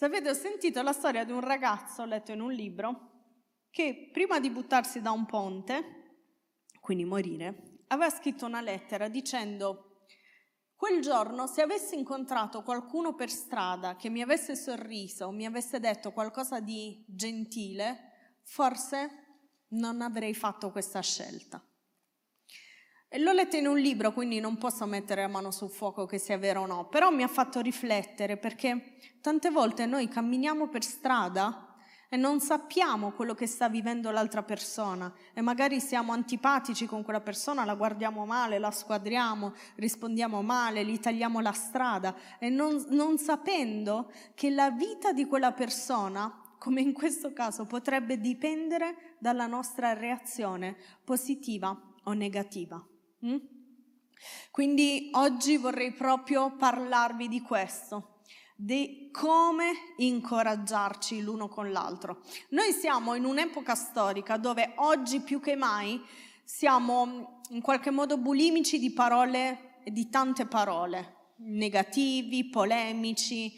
Sapete, ho sentito la storia di un ragazzo, letto in un libro, che prima di buttarsi da un ponte, quindi morire, aveva scritto una lettera dicendo quel giorno se avessi incontrato qualcuno per strada che mi avesse sorriso mi avesse detto qualcosa di gentile, forse non avrei fatto questa scelta. L'ho letta in un libro, quindi non posso mettere la mano sul fuoco che sia vero o no, però mi ha fatto riflettere perché tante volte noi camminiamo per strada e non sappiamo quello che sta vivendo l'altra persona. E magari siamo antipatici con quella persona, la guardiamo male, la squadriamo, rispondiamo male, gli tagliamo la strada. E non, non sapendo che la vita di quella persona come in questo caso potrebbe dipendere dalla nostra reazione positiva o negativa. Mm? Quindi oggi vorrei proprio parlarvi di questo, di come incoraggiarci l'uno con l'altro. Noi siamo in un'epoca storica dove oggi più che mai siamo in qualche modo bulimici di parole, di tante parole, negativi, polemici,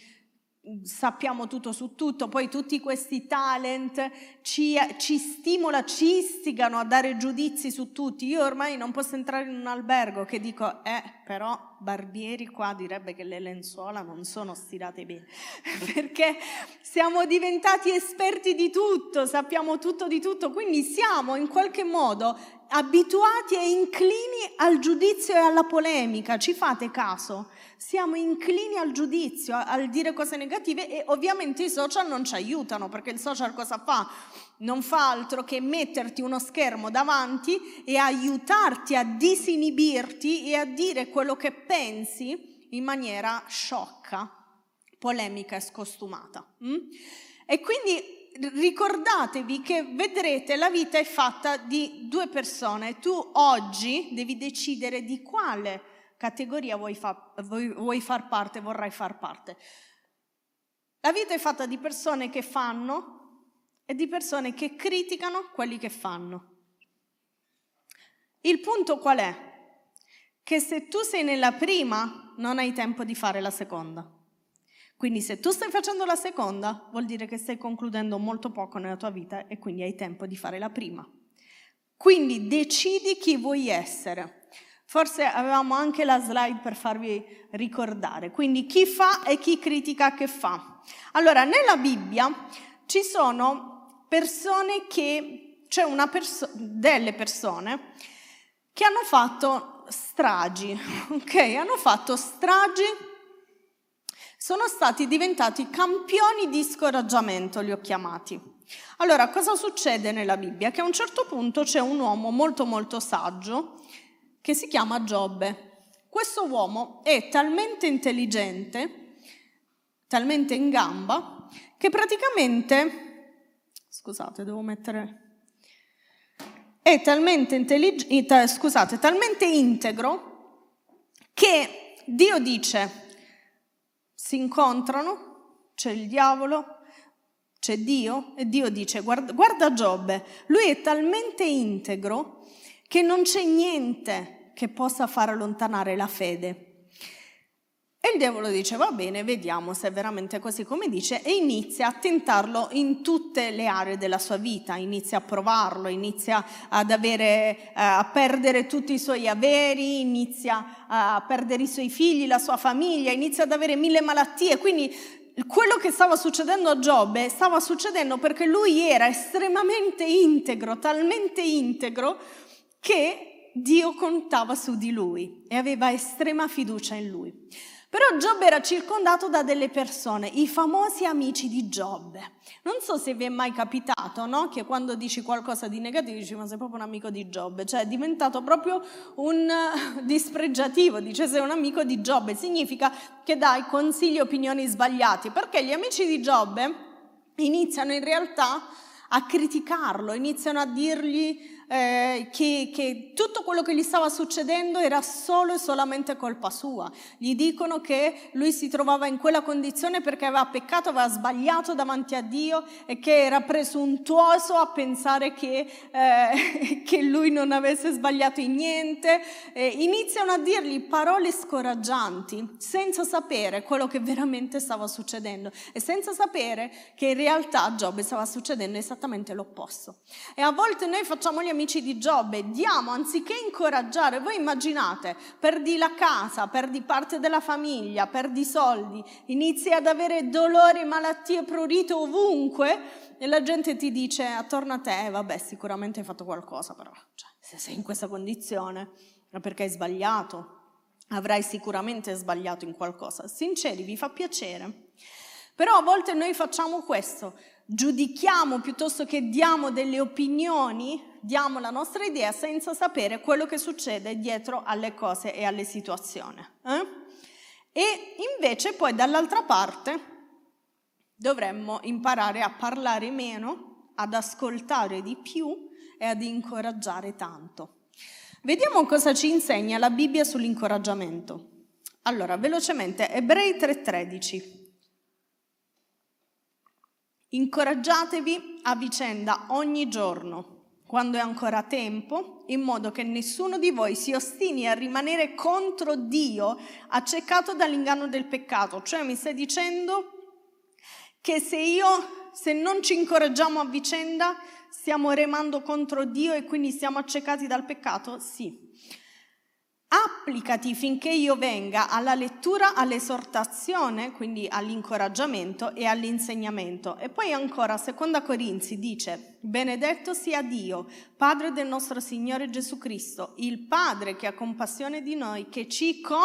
sappiamo tutto su tutto, poi tutti questi talent ci, ci stimola, ci istigano a dare giudizi su tutti. Io ormai non posso entrare in un albergo che dico, eh, però Barbieri qua direbbe che le lenzuola non sono stirate bene, perché siamo diventati esperti di tutto, sappiamo tutto di tutto, quindi siamo in qualche modo abituati e inclini al giudizio e alla polemica, ci fate caso? Siamo inclini al giudizio, al dire cose negative e ovviamente i social non ci aiutano perché il social cosa fa? Non fa altro che metterti uno schermo davanti e aiutarti a disinibirti e a dire quello che pensi in maniera sciocca, polemica e scostumata. Mm? E quindi ricordatevi che vedrete la vita è fatta di due persone. Tu oggi devi decidere di quale categoria vuoi, fa, vuoi, vuoi far parte, vorrai far parte. La vita è fatta di persone che fanno e di persone che criticano quelli che fanno. Il punto qual è? Che se tu sei nella prima, non hai tempo di fare la seconda. Quindi se tu stai facendo la seconda, vuol dire che stai concludendo molto poco nella tua vita e quindi hai tempo di fare la prima. Quindi decidi chi vuoi essere. Forse avevamo anche la slide per farvi ricordare. Quindi chi fa e chi critica che fa. Allora, nella Bibbia ci sono persone che, cioè perso- delle persone che hanno fatto stragi, ok? Hanno fatto stragi sono stati diventati campioni di scoraggiamento, li ho chiamati. Allora, cosa succede nella Bibbia? Che a un certo punto c'è un uomo molto molto saggio che si chiama Giobbe. Questo uomo è talmente intelligente, talmente in gamba, che praticamente, scusate, devo mettere, è talmente intelligente, scusate, talmente integro che Dio dice si incontrano, c'è il diavolo, c'è Dio e Dio dice guarda, guarda Giobbe, lui è talmente integro che non c'è niente che possa far allontanare la fede. E il diavolo dice, va bene, vediamo se è veramente così come dice, e inizia a tentarlo in tutte le aree della sua vita, inizia a provarlo, inizia ad avere, eh, a perdere tutti i suoi averi, inizia a perdere i suoi figli, la sua famiglia, inizia ad avere mille malattie. Quindi quello che stava succedendo a Giobbe stava succedendo perché lui era estremamente integro, talmente integro, che Dio contava su di lui e aveva estrema fiducia in lui. Però Giobbe era circondato da delle persone, i famosi amici di Giobbe. Non so se vi è mai capitato, no? Che quando dici qualcosa di negativo dici ma sei proprio un amico di Giobbe, cioè è diventato proprio un dispregiativo, dice sei un amico di Giobbe, significa che dai consigli e opinioni sbagliati, perché gli amici di Giobbe iniziano in realtà a criticarlo, iniziano a dirgli eh, che, che, tutto quello che gli stava succedendo era solo e solamente colpa sua. Gli dicono che lui si trovava in quella condizione perché aveva peccato, aveva sbagliato davanti a Dio e che era presuntuoso a pensare che, eh, che lui non avesse sbagliato in niente. Eh, iniziano a dirgli parole scoraggianti senza sapere quello che veramente stava succedendo e senza sapere che in realtà a Giobbe stava succedendo esattamente l'opposto. E a volte noi facciamo gli amici di Giobbe, diamo anziché incoraggiare, voi immaginate, perdi la casa, perdi parte della famiglia, perdi soldi, inizi ad avere dolori, malattie, prurito ovunque e la gente ti dice attorno a te, eh, vabbè sicuramente hai fatto qualcosa però, cioè, se sei in questa condizione è perché hai sbagliato, avrai sicuramente sbagliato in qualcosa. Sinceri, vi fa piacere. Però a volte noi facciamo questo, giudichiamo piuttosto che diamo delle opinioni, diamo la nostra idea senza sapere quello che succede dietro alle cose e alle situazioni. Eh? E invece poi dall'altra parte dovremmo imparare a parlare meno, ad ascoltare di più e ad incoraggiare tanto. Vediamo cosa ci insegna la Bibbia sull'incoraggiamento. Allora, velocemente, Ebrei 3:13. Incoraggiatevi a vicenda ogni giorno, quando è ancora tempo, in modo che nessuno di voi si ostini a rimanere contro Dio, accecato dall'inganno del peccato. Cioè mi stai dicendo che se io, se non ci incoraggiamo a vicenda, stiamo remando contro Dio e quindi siamo accecati dal peccato? Sì. Applicati finché io venga alla lettura, all'esortazione, quindi all'incoraggiamento e all'insegnamento. E poi ancora, seconda Corinzi dice, benedetto sia Dio, Padre del nostro Signore Gesù Cristo, il Padre che ha compassione di noi, che ci, con,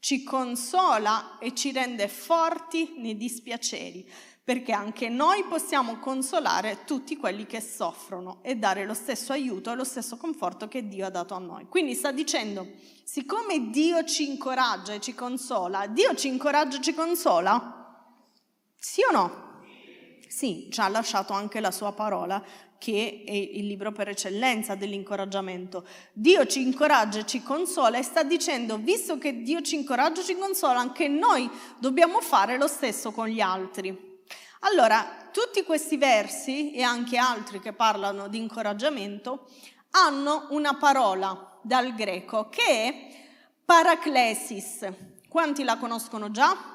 ci consola e ci rende forti nei dispiaceri perché anche noi possiamo consolare tutti quelli che soffrono e dare lo stesso aiuto e lo stesso conforto che Dio ha dato a noi. Quindi sta dicendo, siccome Dio ci incoraggia e ci consola, Dio ci incoraggia e ci consola? Sì o no? Sì, ci ha lasciato anche la sua parola che è il libro per eccellenza dell'incoraggiamento. Dio ci incoraggia e ci consola e sta dicendo, visto che Dio ci incoraggia e ci consola, anche noi dobbiamo fare lo stesso con gli altri. Allora, tutti questi versi e anche altri che parlano di incoraggiamento hanno una parola dal greco che è paraclesis. Quanti la conoscono già?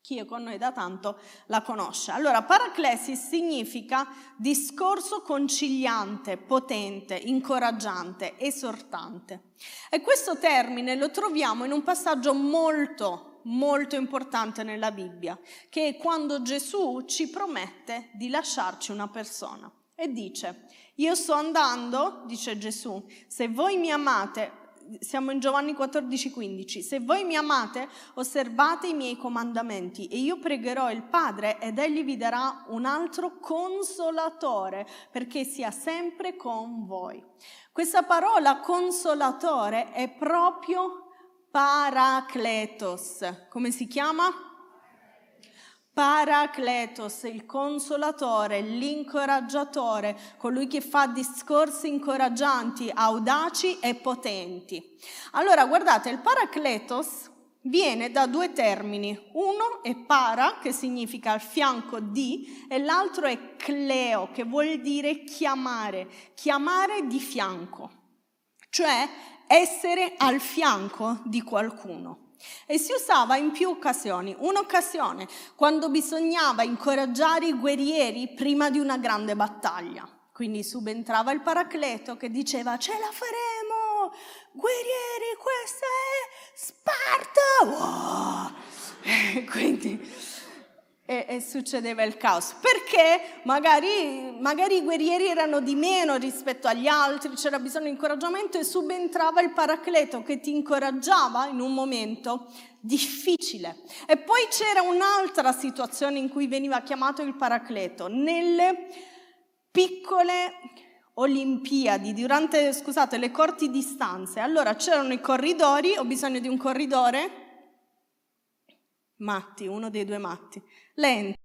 Chi è con noi da tanto la conosce. Allora, paraclesis significa discorso conciliante, potente, incoraggiante, esortante. E questo termine lo troviamo in un passaggio molto molto importante nella Bibbia, che è quando Gesù ci promette di lasciarci una persona e dice, io sto andando, dice Gesù, se voi mi amate, siamo in Giovanni 14:15, se voi mi amate, osservate i miei comandamenti e io pregherò il Padre ed egli vi darà un altro consolatore perché sia sempre con voi. Questa parola consolatore è proprio Paracletos. Come si chiama? Paracletos, il consolatore, l'incoraggiatore, colui che fa discorsi incoraggianti, audaci e potenti. Allora, guardate, il Paracletos viene da due termini. Uno è para, che significa al fianco di, e l'altro è cleo, che vuol dire chiamare, chiamare di fianco. Cioè essere al fianco di qualcuno. E si usava in più occasioni. Un'occasione quando bisognava incoraggiare i guerrieri prima di una grande battaglia. Quindi subentrava il Paracleto che diceva ce la faremo, guerrieri, questa è Sparta! Wow! Quindi e, e succedeva il caos. Perché magari, magari i guerrieri erano di meno rispetto agli altri, c'era bisogno di incoraggiamento e subentrava il paracleto che ti incoraggiava in un momento difficile. E poi c'era un'altra situazione in cui veniva chiamato il paracleto, nelle piccole Olimpiadi, durante, scusate, le corti distanze. Allora c'erano i corridori, ho bisogno di un corridore? Matti, uno dei due matti lento,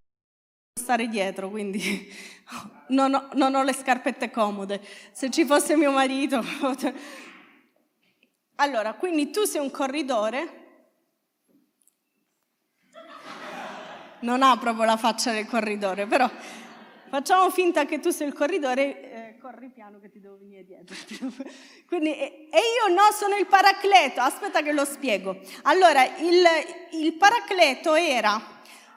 stare dietro, quindi non ho, non ho le scarpette comode. Se ci fosse mio marito... Allora, quindi tu sei un corridore non ha proprio la faccia del corridore, però facciamo finta che tu sei il corridore, corri piano che ti devo venire dietro. Quindi, e, io no, sono il paracleto, aspetta che lo spiego. Allora, il, il paracleto era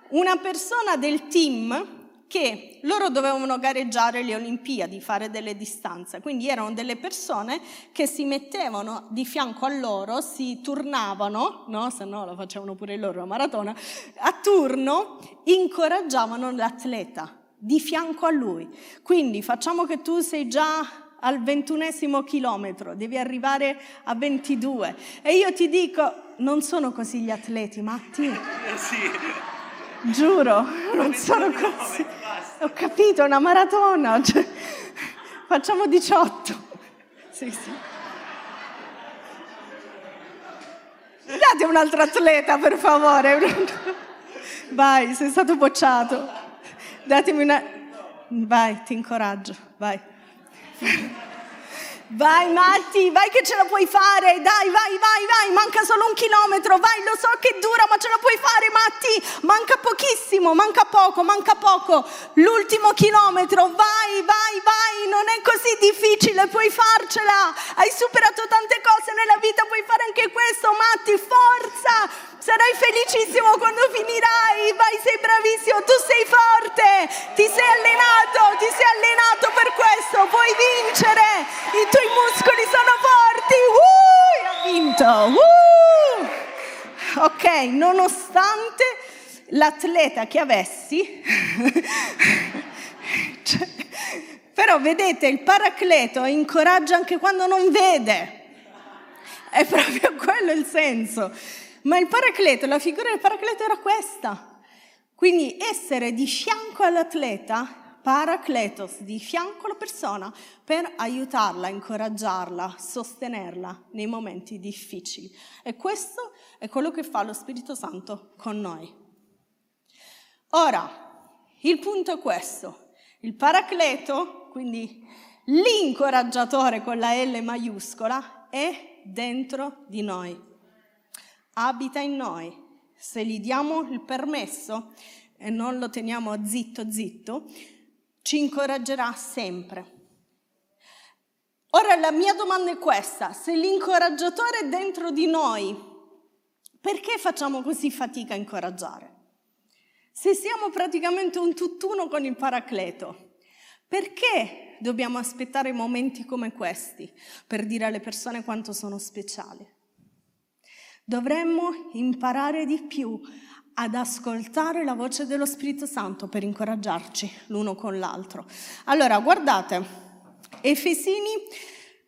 una persona del team che loro dovevano gareggiare le Olimpiadi, fare delle distanze, quindi erano delle persone che si mettevano di fianco a loro, si turnavano, no? se no lo facevano pure loro la maratona, a turno incoraggiavano l'atleta di fianco a lui. Quindi facciamo che tu sei già al ventunesimo chilometro, devi arrivare a 22 e io ti dico, non sono così gli atleti, Matti. Sì. Giuro, non sono così. Ho capito, una maratona. Cioè, facciamo 18. Sì, sì. Date un altro atleta, per favore. Vai, sei stato bocciato. Datemi una... Vai, ti incoraggio, vai. Vai Matti, vai che ce la puoi fare, dai, vai, vai, vai, manca solo un chilometro, vai, lo so che dura, ma ce la puoi fare Matti, manca pochissimo, manca poco, manca poco, l'ultimo chilometro, vai, vai, vai, non è così difficile, puoi farcela, hai superato tante cose nella vita, puoi fare anche questo Matti, forza, sarai felicissimo quando finirai, vai, sei bravissimo, tu sei forte, ti sei allenato, ti sei allenato per questo, puoi vincere, i tuoi muscoli sono forti. Uh, ha vinto. Uh. Ok, nonostante l'atleta che avessi, cioè, però vedete, il paracleto incoraggia anche quando non vede. È proprio quello il senso. Ma il paracleto, la figura del paracleto era questa. Quindi essere di fianco all'atleta paracletos, di fianco alla persona, per aiutarla, incoraggiarla, sostenerla nei momenti difficili. E questo è quello che fa lo Spirito Santo con noi. Ora, il punto è questo. Il paracleto, quindi l'incoraggiatore con la L maiuscola, è dentro di noi, abita in noi. Se gli diamo il permesso e non lo teniamo zitto zitto, ci incoraggerà sempre. Ora la mia domanda è questa, se l'incoraggiatore è dentro di noi, perché facciamo così fatica a incoraggiare? Se siamo praticamente un tutt'uno con il paracleto, perché dobbiamo aspettare momenti come questi per dire alle persone quanto sono speciali? Dovremmo imparare di più ad ascoltare la voce dello Spirito Santo per incoraggiarci l'uno con l'altro. Allora, guardate, Efesini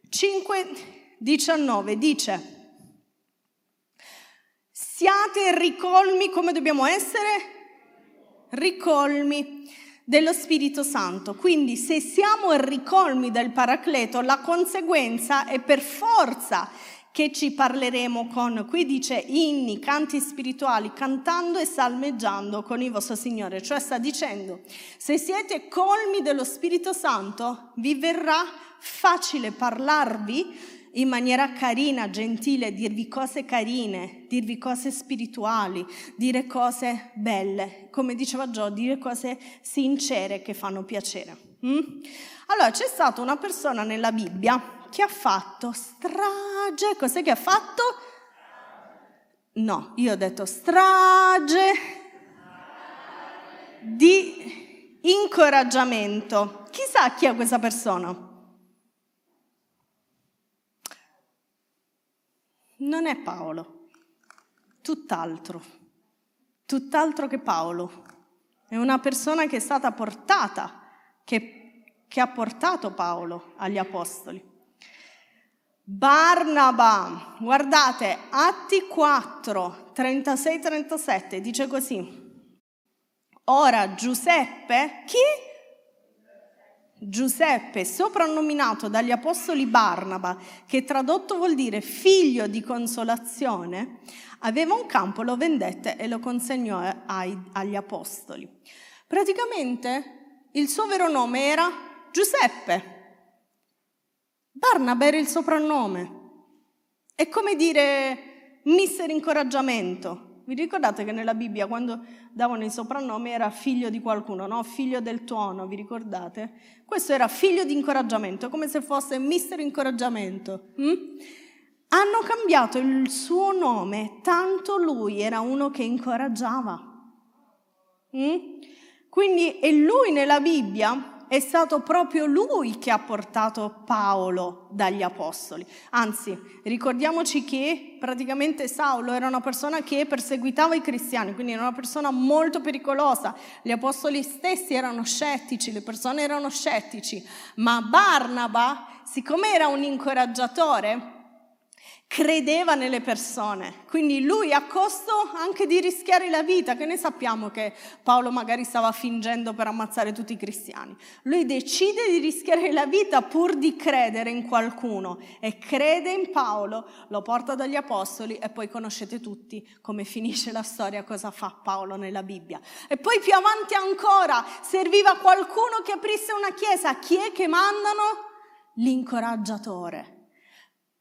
5, 19 dice, siate ricolmi come dobbiamo essere? Ricolmi dello Spirito Santo. Quindi se siamo ricolmi del Paracleto, la conseguenza è per forza che ci parleremo con, qui dice inni, canti spirituali, cantando e salmeggiando con il vostro Signore. Cioè sta dicendo, se siete colmi dello Spirito Santo, vi verrà facile parlarvi in maniera carina, gentile, dirvi cose carine, dirvi cose spirituali, dire cose belle, come diceva Gio, dire cose sincere che fanno piacere. Mm? Allora, c'è stata una persona nella Bibbia che ha fatto strage. Cos'è che ha fatto? No, io ho detto strage di incoraggiamento. Chissà chi è questa persona. Non è Paolo, tutt'altro, tutt'altro che Paolo. È una persona che è stata portata, che, che ha portato Paolo agli apostoli. Barnaba, guardate, Atti 4, 36-37, dice così. Ora Giuseppe, chi? Giuseppe, soprannominato dagli apostoli Barnaba, che tradotto vuol dire figlio di consolazione, aveva un campo, lo vendette e lo consegnò ai, agli apostoli. Praticamente il suo vero nome era Giuseppe. Barnaba era il soprannome. È come dire mister incoraggiamento. Vi ricordate che nella Bibbia quando davano il soprannome era figlio di qualcuno, no? Figlio del tuono, vi ricordate? Questo era figlio di incoraggiamento, come se fosse mister incoraggiamento. Hm? Hanno cambiato il suo nome, tanto lui era uno che incoraggiava. Hm? Quindi è lui nella Bibbia è stato proprio lui che ha portato Paolo dagli apostoli. Anzi, ricordiamoci che praticamente Saulo era una persona che perseguitava i cristiani, quindi era una persona molto pericolosa. Gli apostoli stessi erano scettici, le persone erano scettici, ma Barnaba, siccome era un incoraggiatore, credeva nelle persone, quindi lui a costo anche di rischiare la vita, che ne sappiamo che Paolo magari stava fingendo per ammazzare tutti i cristiani. Lui decide di rischiare la vita pur di credere in qualcuno e crede in Paolo, lo porta dagli apostoli e poi conoscete tutti come finisce la storia, cosa fa Paolo nella Bibbia. E poi più avanti ancora serviva qualcuno che aprisse una chiesa, chi è che mandano? L'incoraggiatore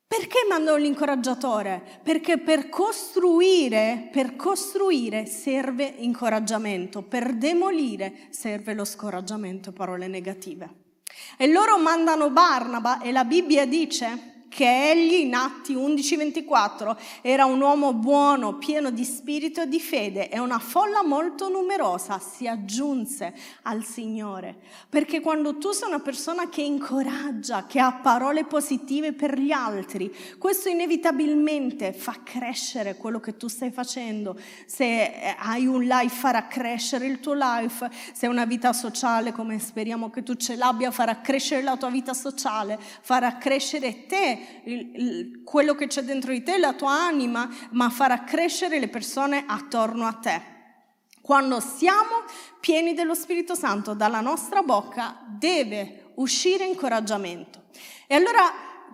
perché mandano l'incoraggiatore? Perché per costruire, per costruire serve incoraggiamento, per demolire serve lo scoraggiamento, parole negative. E loro mandano Barnaba e la Bibbia dice che egli in Atti 11:24 era un uomo buono, pieno di spirito e di fede e una folla molto numerosa si aggiunse al Signore. Perché quando tu sei una persona che incoraggia, che ha parole positive per gli altri, questo inevitabilmente fa crescere quello che tu stai facendo. Se eh, hai un life farà crescere il tuo life, se hai una vita sociale come speriamo che tu ce l'abbia farà crescere la tua vita sociale, farà crescere te quello che c'è dentro di te, la tua anima, ma farà crescere le persone attorno a te. Quando siamo pieni dello Spirito Santo, dalla nostra bocca deve uscire incoraggiamento. E allora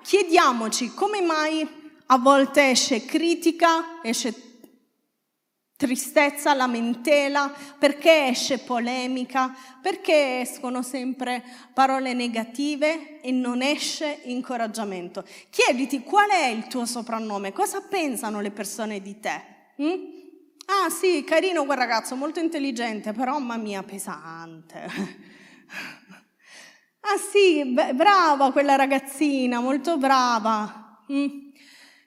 chiediamoci come mai a volte esce critica, esce tristezza, lamentela, perché esce polemica, perché escono sempre parole negative e non esce incoraggiamento. Chiediti qual è il tuo soprannome, cosa pensano le persone di te. Hm? Ah sì, carino quel ragazzo, molto intelligente, però mamma mia, pesante. ah sì, brava quella ragazzina, molto brava. Hm?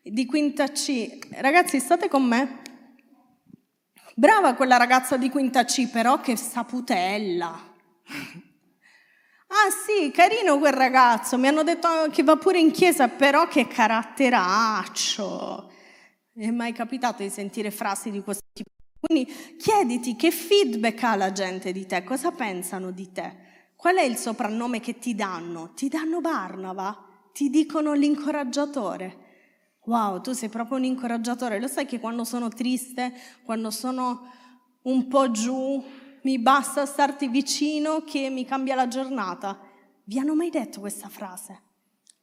Di quinta C. Ragazzi, state con me? Brava quella ragazza di quinta C, però che saputella. Ah sì, carino quel ragazzo, mi hanno detto che va pure in chiesa, però che caratteraccio. è mai capitato di sentire frasi di questo tipo? Quindi chiediti che feedback ha la gente di te, cosa pensano di te? Qual è il soprannome che ti danno? Ti danno Barnava? Ti dicono l'incoraggiatore? Wow, tu sei proprio un incoraggiatore. Lo sai che quando sono triste, quando sono un po' giù, mi basta starti vicino che mi cambia la giornata. Vi hanno mai detto questa frase?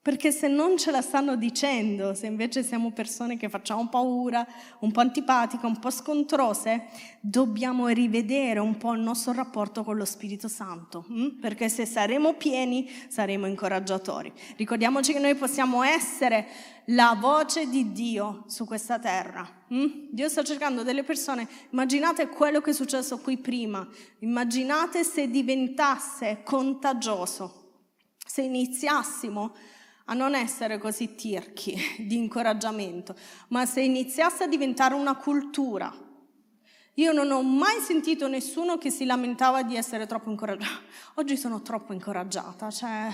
Perché se non ce la stanno dicendo, se invece siamo persone che facciamo paura, un po' antipatiche, un po' scontrose, dobbiamo rivedere un po' il nostro rapporto con lo Spirito Santo, hm? perché se saremo pieni saremo incoraggiatori. Ricordiamoci che noi possiamo essere la voce di Dio su questa terra. Hm? Dio sta cercando delle persone, immaginate quello che è successo qui prima, immaginate se diventasse contagioso, se iniziassimo a non essere così tirchi di incoraggiamento, ma se iniziasse a diventare una cultura. Io non ho mai sentito nessuno che si lamentava di essere troppo incoraggiato. Oggi sono troppo incoraggiata, cioè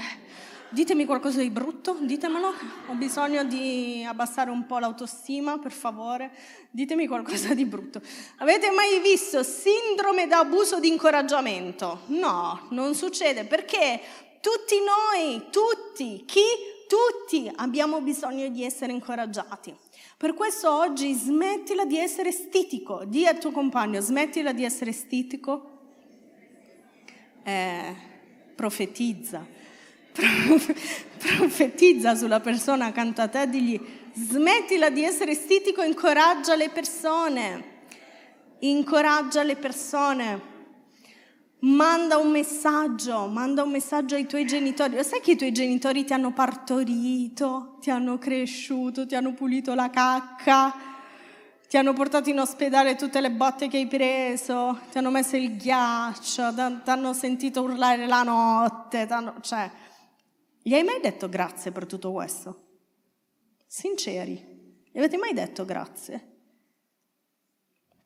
ditemi qualcosa di brutto, ditemelo, ho bisogno di abbassare un po' l'autostima, per favore, ditemi qualcosa di brutto. Avete mai visto sindrome da abuso di incoraggiamento? No, non succede perché tutti noi, tutti, chi tutti abbiamo bisogno di essere incoraggiati. Per questo oggi smettila di essere stitico. Dì al tuo compagno, smettila di essere stitico. Eh, profetizza. profetizza sulla persona accanto a te, digli smettila di essere stitico, incoraggia le persone. Incoraggia le persone. Manda un messaggio, manda un messaggio ai tuoi genitori. Lo sai che i tuoi genitori ti hanno partorito, ti hanno cresciuto, ti hanno pulito la cacca, ti hanno portato in ospedale tutte le botte che hai preso, ti hanno messo il ghiaccio, ti hanno sentito urlare la notte, cioè, gli hai mai detto grazie per tutto questo? Sinceri, gli avete mai detto grazie?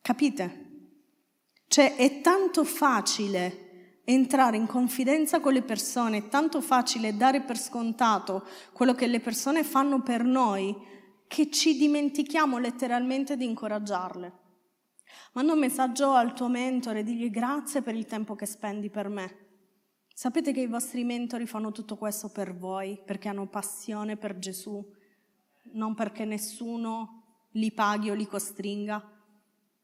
Capite? Cioè è tanto facile entrare in confidenza con le persone, è tanto facile dare per scontato quello che le persone fanno per noi, che ci dimentichiamo letteralmente di incoraggiarle. Manda un messaggio al tuo mentore, digli grazie per il tempo che spendi per me. Sapete che i vostri mentori fanno tutto questo per voi, perché hanno passione per Gesù, non perché nessuno li paghi o li costringa.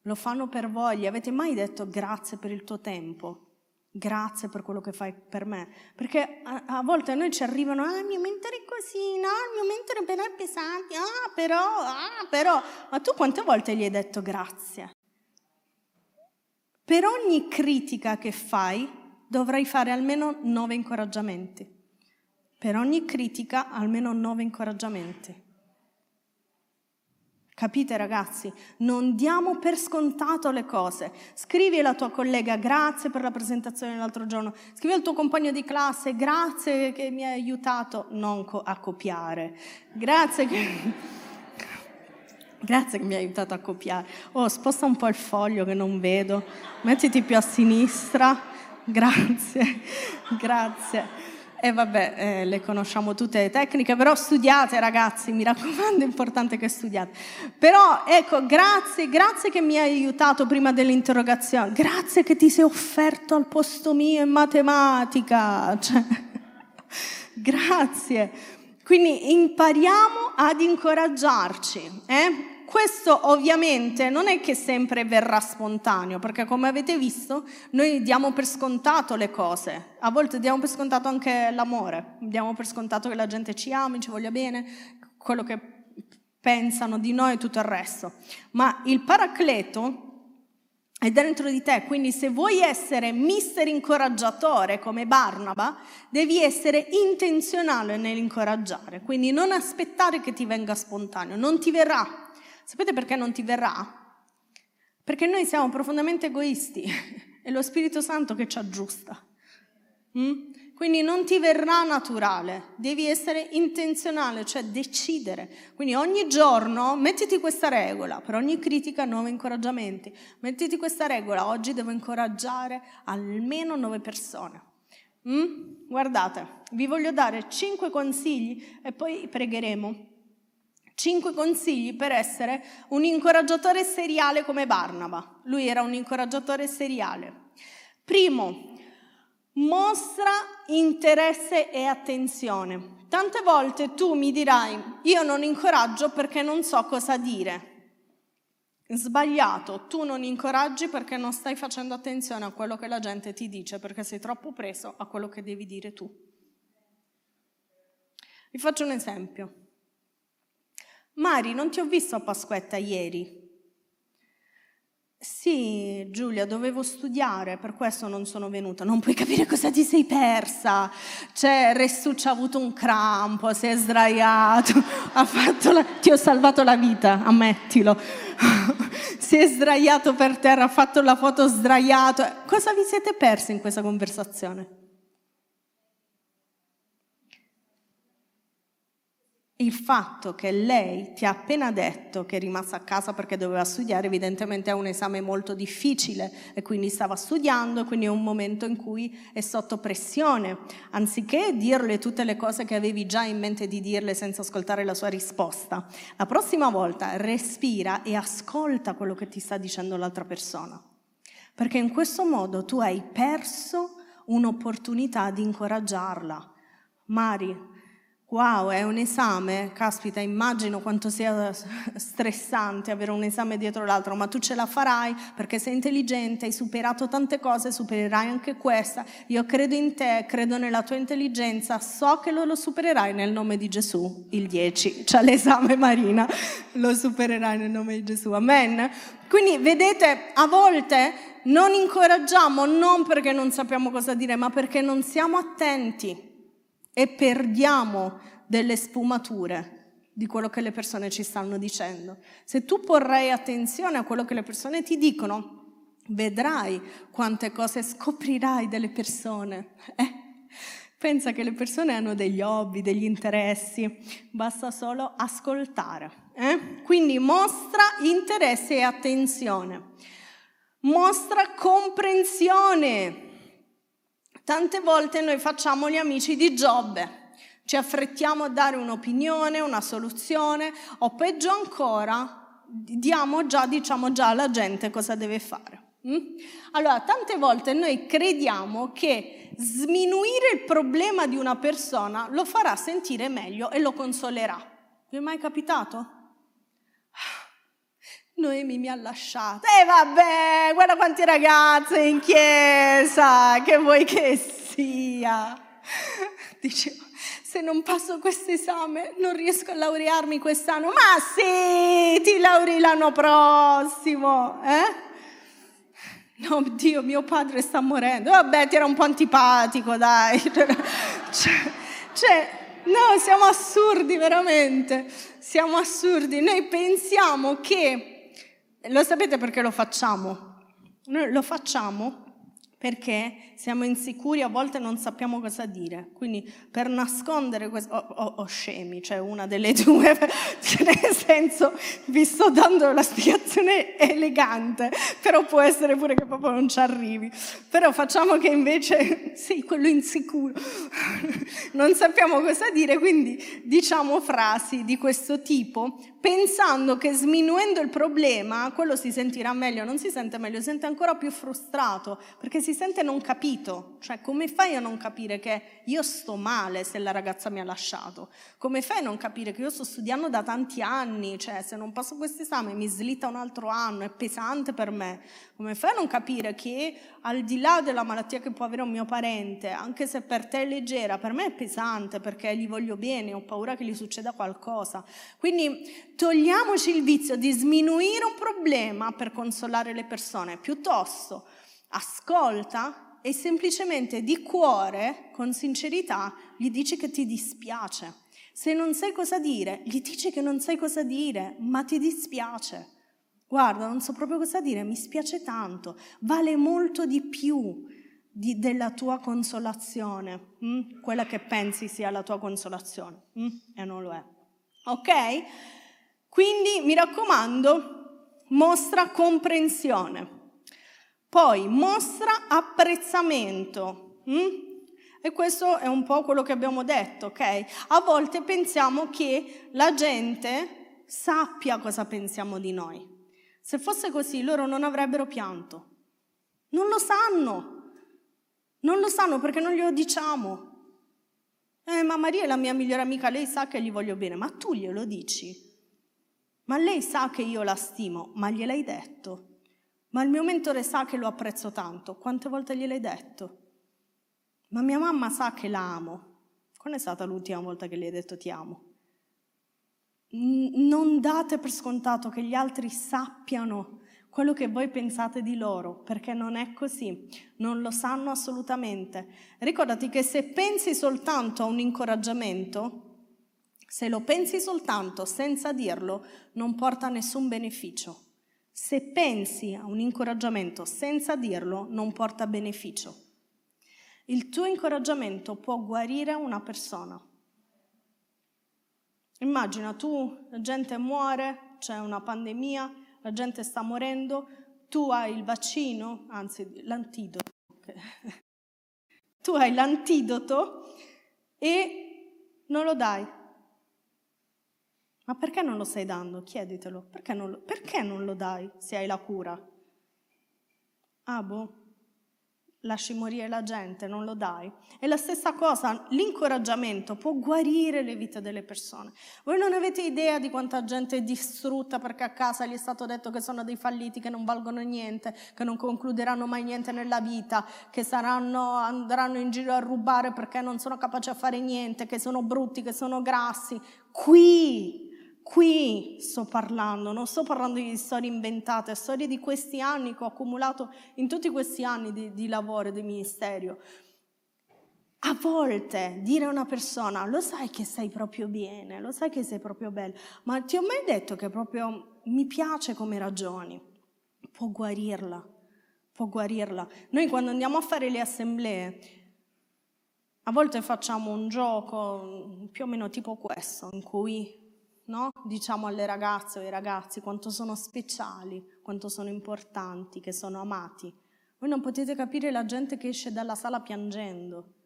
Lo fanno per voi. Gli avete mai detto grazie per il tuo tempo? Grazie per quello che fai per me. Perché a, a volte a noi ci arrivano, ah, il mio mentore è così, no, il mio mentore è pesante, ah, però, ah, però. Ma tu quante volte gli hai detto grazie? Per ogni critica che fai dovrai fare almeno nove incoraggiamenti. Per ogni critica almeno nove incoraggiamenti. Capite ragazzi? Non diamo per scontato le cose. Scrivi alla tua collega grazie per la presentazione l'altro giorno. Scrivi al tuo compagno di classe grazie che mi hai aiutato non a copiare. Grazie che... Grazie che mi hai aiutato a copiare. Oh, sposta un po' il foglio che non vedo. Mettiti più a sinistra. Grazie. Grazie. E vabbè, eh, le conosciamo tutte le tecniche, però studiate ragazzi, mi raccomando, è importante che studiate. Però ecco, grazie, grazie che mi hai aiutato prima dell'interrogazione, grazie che ti sei offerto al posto mio in matematica. Cioè, grazie. Quindi impariamo ad incoraggiarci. Eh? Questo ovviamente non è che sempre verrà spontaneo, perché come avete visto noi diamo per scontato le cose, a volte diamo per scontato anche l'amore, diamo per scontato che la gente ci ami, ci voglia bene, quello che pensano di noi e tutto il resto. Ma il paracleto è dentro di te, quindi se vuoi essere mister incoraggiatore come Barnaba, devi essere intenzionale nell'incoraggiare, quindi non aspettare che ti venga spontaneo, non ti verrà Sapete perché non ti verrà? Perché noi siamo profondamente egoisti, è lo Spirito Santo che ci aggiusta. Mm? Quindi non ti verrà naturale, devi essere intenzionale, cioè decidere. Quindi ogni giorno mettiti questa regola, per ogni critica nuovi incoraggiamenti. Mettiti questa regola, oggi devo incoraggiare almeno nove persone. Mm? Guardate, vi voglio dare cinque consigli e poi pregheremo. Cinque consigli per essere un incoraggiatore seriale come Barnaba. Lui era un incoraggiatore seriale. Primo, mostra interesse e attenzione. Tante volte tu mi dirai, io non incoraggio perché non so cosa dire. Sbagliato, tu non incoraggi perché non stai facendo attenzione a quello che la gente ti dice, perché sei troppo preso a quello che devi dire tu. Vi faccio un esempio. Mari, non ti ho visto a Pasquetta ieri. Sì, Giulia, dovevo studiare, per questo non sono venuta. Non puoi capire cosa ti sei persa. Cioè, Restuccio ha avuto un crampo, si è sdraiato, la... ti ho salvato la vita, ammettilo. si è sdraiato per terra, ha fatto la foto sdraiato. Cosa vi siete persi in questa conversazione? Il fatto che lei ti ha appena detto che è rimasta a casa perché doveva studiare, evidentemente è un esame molto difficile e quindi stava studiando, quindi è un momento in cui è sotto pressione. Anziché dirle tutte le cose che avevi già in mente di dirle senza ascoltare la sua risposta, la prossima volta respira e ascolta quello che ti sta dicendo l'altra persona. Perché in questo modo tu hai perso un'opportunità di incoraggiarla. Mari, Wow, è un esame, caspita, immagino quanto sia stressante avere un esame dietro l'altro, ma tu ce la farai perché sei intelligente, hai superato tante cose, supererai anche questa. Io credo in te, credo nella tua intelligenza, so che lo, lo supererai nel nome di Gesù, il 10, c'è l'esame Marina, lo supererai nel nome di Gesù, amen. Quindi vedete, a volte non incoraggiamo non perché non sappiamo cosa dire, ma perché non siamo attenti e perdiamo delle sfumature di quello che le persone ci stanno dicendo. Se tu porrai attenzione a quello che le persone ti dicono, vedrai quante cose scoprirai delle persone. Eh? Pensa che le persone hanno degli hobby, degli interessi, basta solo ascoltare. Eh? Quindi mostra interesse e attenzione, mostra comprensione. Tante volte noi facciamo gli amici di Giobbe, ci affrettiamo a dare un'opinione, una soluzione o peggio ancora diamo già, diciamo già alla gente cosa deve fare. Mm? Allora, tante volte noi crediamo che sminuire il problema di una persona lo farà sentire meglio e lo consolerà. Vi è mai capitato? Noemi mi ha lasciato. E eh, vabbè, guarda quante ragazze in chiesa, che vuoi che sia. Dicevo, se non passo questo esame non riesco a laurearmi quest'anno. Ma sì, ti lauri l'anno prossimo, eh? No, Dio, mio padre sta morendo. Vabbè, ti era un po' antipatico, dai. Cioè, cioè, no, siamo assurdi, veramente. Siamo assurdi. Noi pensiamo che... Lo sapete perché lo facciamo? Noi lo facciamo perché siamo insicuri, a volte non sappiamo cosa dire. Quindi per nascondere questo, o, o, o scemi, cioè una delle due, nel senso vi sto dando la spiegazione elegante, però può essere pure che proprio non ci arrivi. Però facciamo che invece sei quello insicuro, non sappiamo cosa dire, quindi diciamo frasi di questo tipo pensando che sminuendo il problema quello si sentirà meglio, non si sente meglio, si sente ancora più frustrato perché si sente non capito, cioè come fai a non capire che io sto male se la ragazza mi ha lasciato? Come fai a non capire che io sto studiando da tanti anni, cioè se non passo questo esame mi slitta un altro anno, è pesante per me? Come fai a non capire che al di là della malattia che può avere un mio parente, anche se per te è leggera, per me è pesante perché gli voglio bene, ho paura che gli succeda qualcosa. Quindi togliamoci il vizio di sminuire un problema per consolare le persone, piuttosto ascolta e semplicemente di cuore, con sincerità, gli dici che ti dispiace. Se non sai cosa dire, gli dici che non sai cosa dire, ma ti dispiace. Guarda, non so proprio cosa dire, mi spiace tanto, vale molto di più di, della tua consolazione, hm? quella che pensi sia la tua consolazione, hm? e non lo è. Ok? Quindi mi raccomando, mostra comprensione. Poi mostra apprezzamento. Hm? E questo è un po' quello che abbiamo detto, ok? A volte pensiamo che la gente sappia cosa pensiamo di noi. Se fosse così, loro non avrebbero pianto. Non lo sanno. Non lo sanno perché non glielo diciamo. Eh, ma Maria è la mia migliore amica, lei sa che gli voglio bene, ma tu glielo dici. Ma lei sa che io la stimo, ma gliel'hai detto? Ma il mio mentore sa che lo apprezzo tanto, quante volte gliel'hai detto? Ma mia mamma sa che la amo. Quando è stata l'ultima volta che le hai detto ti amo? non date per scontato che gli altri sappiano quello che voi pensate di loro, perché non è così, non lo sanno assolutamente. Ricordati che se pensi soltanto a un incoraggiamento, se lo pensi soltanto senza dirlo, non porta nessun beneficio. Se pensi a un incoraggiamento senza dirlo, non porta beneficio. Il tuo incoraggiamento può guarire una persona. Immagina tu, la gente muore, c'è una pandemia, la gente sta morendo, tu hai il vaccino, anzi l'antidoto. tu hai l'antidoto e non lo dai. Ma perché non lo stai dando? Chieditelo. Perché non lo, perché non lo dai se hai la cura? Ah, boh, lasci morire la gente, non lo dai. È la stessa cosa, l'incoraggiamento può guarire le vite delle persone. Voi non avete idea di quanta gente è distrutta perché a casa gli è stato detto che sono dei falliti, che non valgono niente, che non concluderanno mai niente nella vita, che saranno, andranno in giro a rubare perché non sono capaci a fare niente, che sono brutti, che sono grassi. Qui Qui sto parlando, non sto parlando di storie inventate, storie di questi anni che ho accumulato in tutti questi anni di, di lavoro e di ministero. A volte dire a una persona, lo sai che stai proprio bene, lo sai che sei proprio bello, ma ti ho mai detto che proprio mi piace come ragioni? Può guarirla, può guarirla. Noi quando andiamo a fare le assemblee, a volte facciamo un gioco più o meno tipo questo, in cui no? diciamo alle ragazze o ai ragazzi quanto sono speciali, quanto sono importanti, che sono amati. Voi non potete capire la gente che esce dalla sala piangendo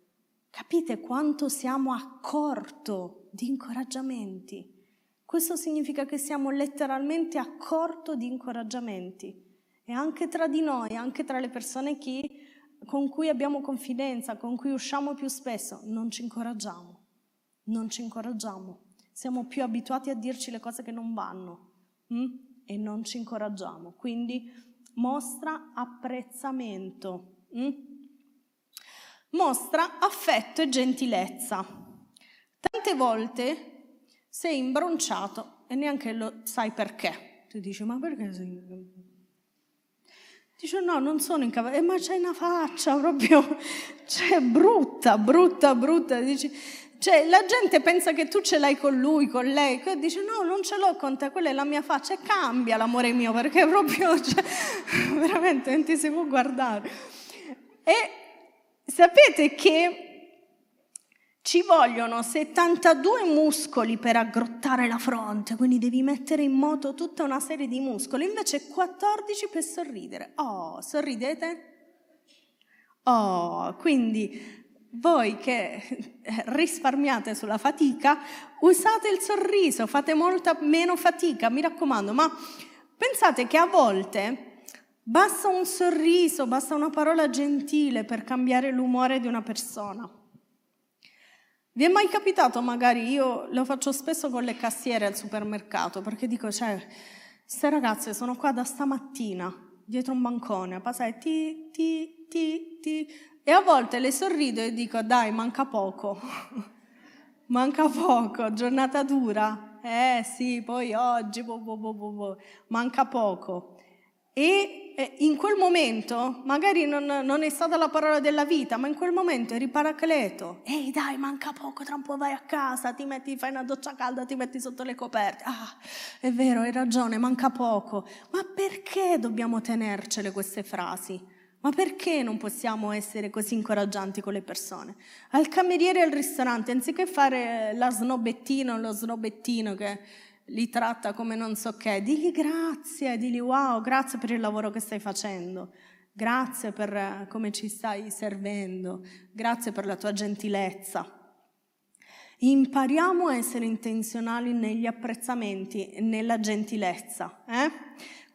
Capite quanto siamo a corto di incoraggiamenti? Questo significa che siamo letteralmente a corto di incoraggiamenti. E anche tra di noi, anche tra le persone che, con cui abbiamo confidenza, con cui usciamo più spesso, non ci incoraggiamo. Non ci incoraggiamo. Siamo più abituati a dirci le cose che non vanno hm? e non ci incoraggiamo. Quindi mostra apprezzamento. Hm? mostra affetto e gentilezza. Tante volte sei imbronciato e neanche lo sai perché. Tu dici, ma perché sei... Dice no, non sono incavallata, eh, ma c'hai una faccia proprio, cioè brutta, brutta, brutta. Dici, cioè la gente pensa che tu ce l'hai con lui, con lei, e dice no, non ce l'ho con te, quella è la mia faccia e cambia l'amore mio perché proprio, cioè, veramente non ti si può guardare. E Sapete che ci vogliono 72 muscoli per aggrottare la fronte, quindi devi mettere in moto tutta una serie di muscoli, invece 14 per sorridere. Oh, sorridete? Oh, quindi voi che risparmiate sulla fatica, usate il sorriso, fate molta meno fatica, mi raccomando, ma pensate che a volte Basta un sorriso, basta una parola gentile per cambiare l'umore di una persona. Vi è mai capitato, magari io lo faccio spesso con le cassiere al supermercato, perché dico, cioè, queste ragazze sono qua da stamattina, dietro un bancone, a passare ti, ti, ti, ti, e a volte le sorrido e dico, dai, manca poco, manca poco, giornata dura, eh sì, poi oggi, bo, bo, bo, bo, manca poco. E in quel momento, magari non, non, è stata la parola della vita, ma in quel momento eri paracleto. Ehi dai, manca poco, tra un po' vai a casa, ti metti, fai una doccia calda, ti metti sotto le coperte. Ah, è vero, hai ragione, manca poco. Ma perché dobbiamo tenercele queste frasi? Ma perché non possiamo essere così incoraggianti con le persone? Al cameriere al ristorante, anziché fare la snobettina o lo snobettino che li tratta come non so che, digli grazie, digli wow, grazie per il lavoro che stai facendo, grazie per eh, come ci stai servendo, grazie per la tua gentilezza. Impariamo a essere intenzionali negli apprezzamenti, nella gentilezza. Eh?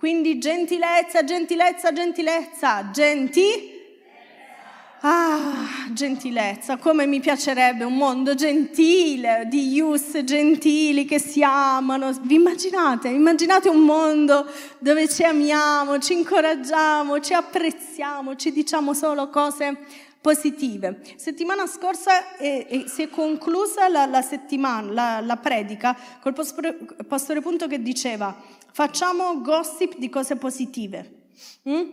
Quindi gentilezza, gentilezza, gentilezza, genti Ah, gentilezza, come mi piacerebbe un mondo gentile, di youth gentili che si amano. Vi immaginate? Immaginate un mondo dove ci amiamo, ci incoraggiamo, ci apprezziamo, ci diciamo solo cose positive. Settimana scorsa eh, eh, si è conclusa la, la settimana, la, la, predica, col pastore Punto che diceva facciamo gossip di cose positive. Mm?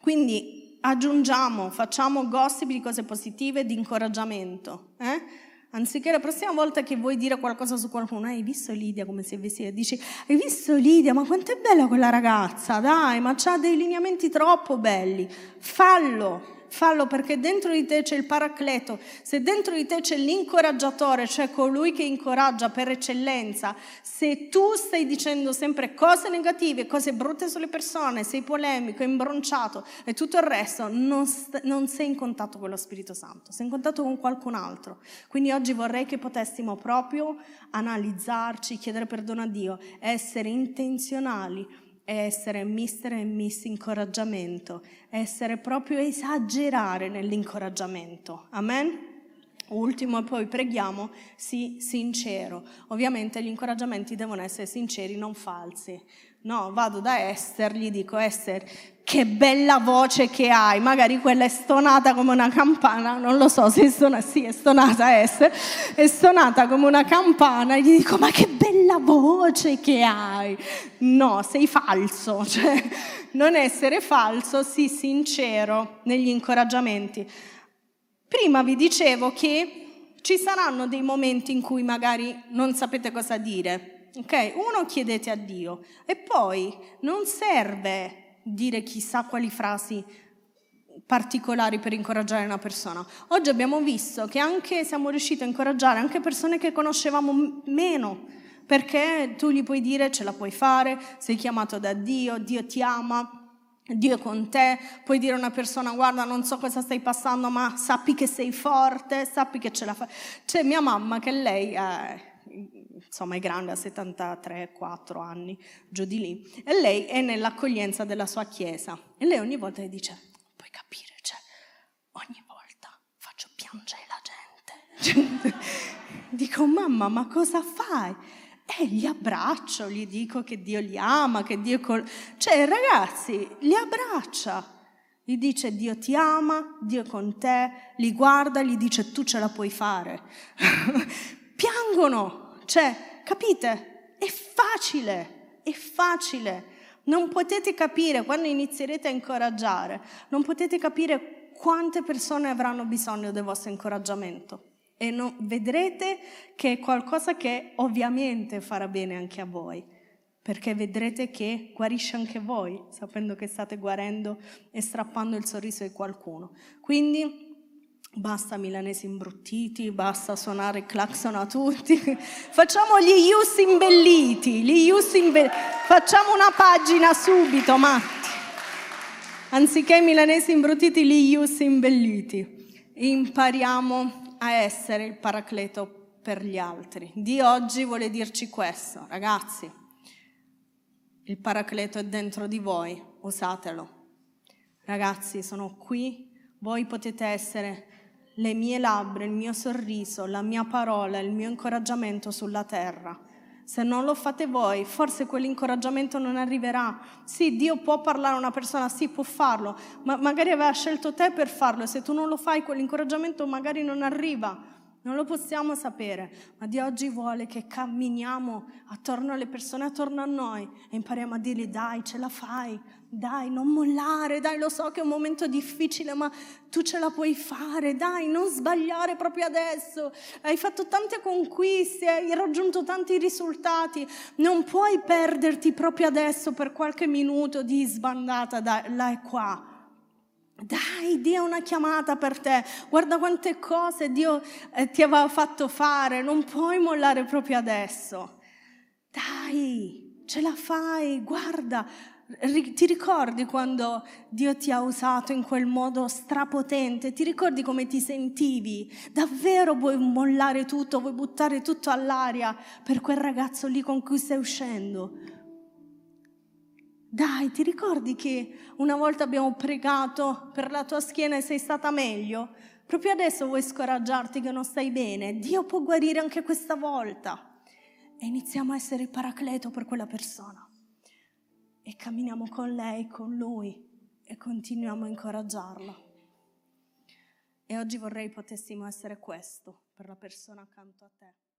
Quindi aggiungiamo, facciamo gossip di cose positive, di incoraggiamento. Eh? Anziché la prossima volta che vuoi dire qualcosa su qualcuno, hai visto Lidia come si è vestita? Dici, hai visto Lidia, ma quanto è bella quella ragazza, dai, ma ha dei lineamenti troppo belli. Fallo, fallo perché dentro di te c'è il paracleto, se dentro di te c'è l'incoraggiatore, cioè colui che incoraggia per eccellenza, se tu stai dicendo sempre cose negative, cose brutte sulle persone, sei polemico, imbronciato e tutto il resto, non, st- non sei in contatto con lo Spirito Santo, sei in contatto con qualcun altro. Quindi oggi vorrei che potessimo proprio analizzarci, chiedere perdono a Dio, essere intenzionali è essere mister e miss incoraggiamento, essere proprio esagerare nell'incoraggiamento. Amen? Ultimo, e poi preghiamo, sii sincero. Ovviamente gli incoraggiamenti devono essere sinceri, non falsi. No, vado da Esther, gli dico Esther, che bella voce che hai, magari quella è stonata come una campana, non lo so se è stonata, sì è stonata Esther, è stonata come una campana, gli dico ma che bella voce che hai. No, sei falso, cioè non essere falso, sii sincero negli incoraggiamenti. Prima vi dicevo che ci saranno dei momenti in cui magari non sapete cosa dire, Ok? Uno chiedete a Dio e poi non serve dire chissà quali frasi particolari per incoraggiare una persona. Oggi abbiamo visto che anche siamo riusciti a incoraggiare anche persone che conoscevamo meno, perché tu gli puoi dire ce la puoi fare, sei chiamato da Dio, Dio ti ama, Dio è con te, puoi dire a una persona guarda non so cosa stai passando ma sappi che sei forte, sappi che ce la fai. C'è mia mamma che lei è insomma è grande, ha 73-4 anni, giù di lì, e lei è nell'accoglienza della sua chiesa. E lei ogni volta gli dice, puoi capire, cioè, ogni volta faccio piangere la gente. Dico, mamma, ma cosa fai? E li abbraccio, gli dico che Dio li ama, che Dio... Col... Cioè, ragazzi, li abbraccia. Gli dice Dio ti ama, Dio è con te, li guarda, gli dice tu ce la puoi fare. Piangono, cioè, capite? È facile, è facile. Non potete capire, quando inizierete a incoraggiare, non potete capire quante persone avranno bisogno del vostro incoraggiamento. E non, vedrete che è qualcosa che ovviamente farà bene anche a voi, perché vedrete che guarisce anche voi, sapendo che state guarendo e strappando il sorriso di qualcuno. Quindi Basta milanesi imbruttiti, basta suonare il clacson a tutti. Facciamo gli ius imbelliti, gli ius imbelliti. Facciamo una pagina subito, Matti. Anziché milanesi imbruttiti, gli ius imbelliti. Impariamo a essere il paracleto per gli altri. Di oggi vuole dirci questo, ragazzi. Il paracleto è dentro di voi, usatelo. Ragazzi, sono qui, voi potete essere le mie labbra, il mio sorriso, la mia parola, il mio incoraggiamento sulla terra. Se non lo fate voi, forse quell'incoraggiamento non arriverà. Sì, Dio può parlare a una persona, sì, può farlo, ma magari aveva scelto te per farlo e se tu non lo fai, quell'incoraggiamento magari non arriva. Non lo possiamo sapere, ma Dio oggi vuole che camminiamo attorno alle persone attorno a noi e impariamo a dirgli dai, ce la fai, dai, non mollare, dai, lo so che è un momento difficile, ma tu ce la puoi fare, dai, non sbagliare proprio adesso. Hai fatto tante conquiste, hai raggiunto tanti risultati, non puoi perderti proprio adesso per qualche minuto di sbandata da, là e qua. Dai, Dio ha una chiamata per te, guarda quante cose Dio eh, ti aveva fatto fare, non puoi mollare proprio adesso. Dai, ce la fai, guarda, ti ricordi quando Dio ti ha usato in quel modo strapotente? Ti ricordi come ti sentivi? Davvero vuoi mollare tutto, vuoi buttare tutto all'aria per quel ragazzo lì con cui stai uscendo? Dai, ti ricordi che una volta abbiamo pregato per la tua schiena e sei stata meglio? Proprio adesso vuoi scoraggiarti che non stai bene? Dio può guarire anche questa volta. E iniziamo a essere il paracleto per quella persona e camminiamo con lei, con lui e continuiamo a incoraggiarla. E oggi vorrei potessimo essere questo per la persona accanto a te.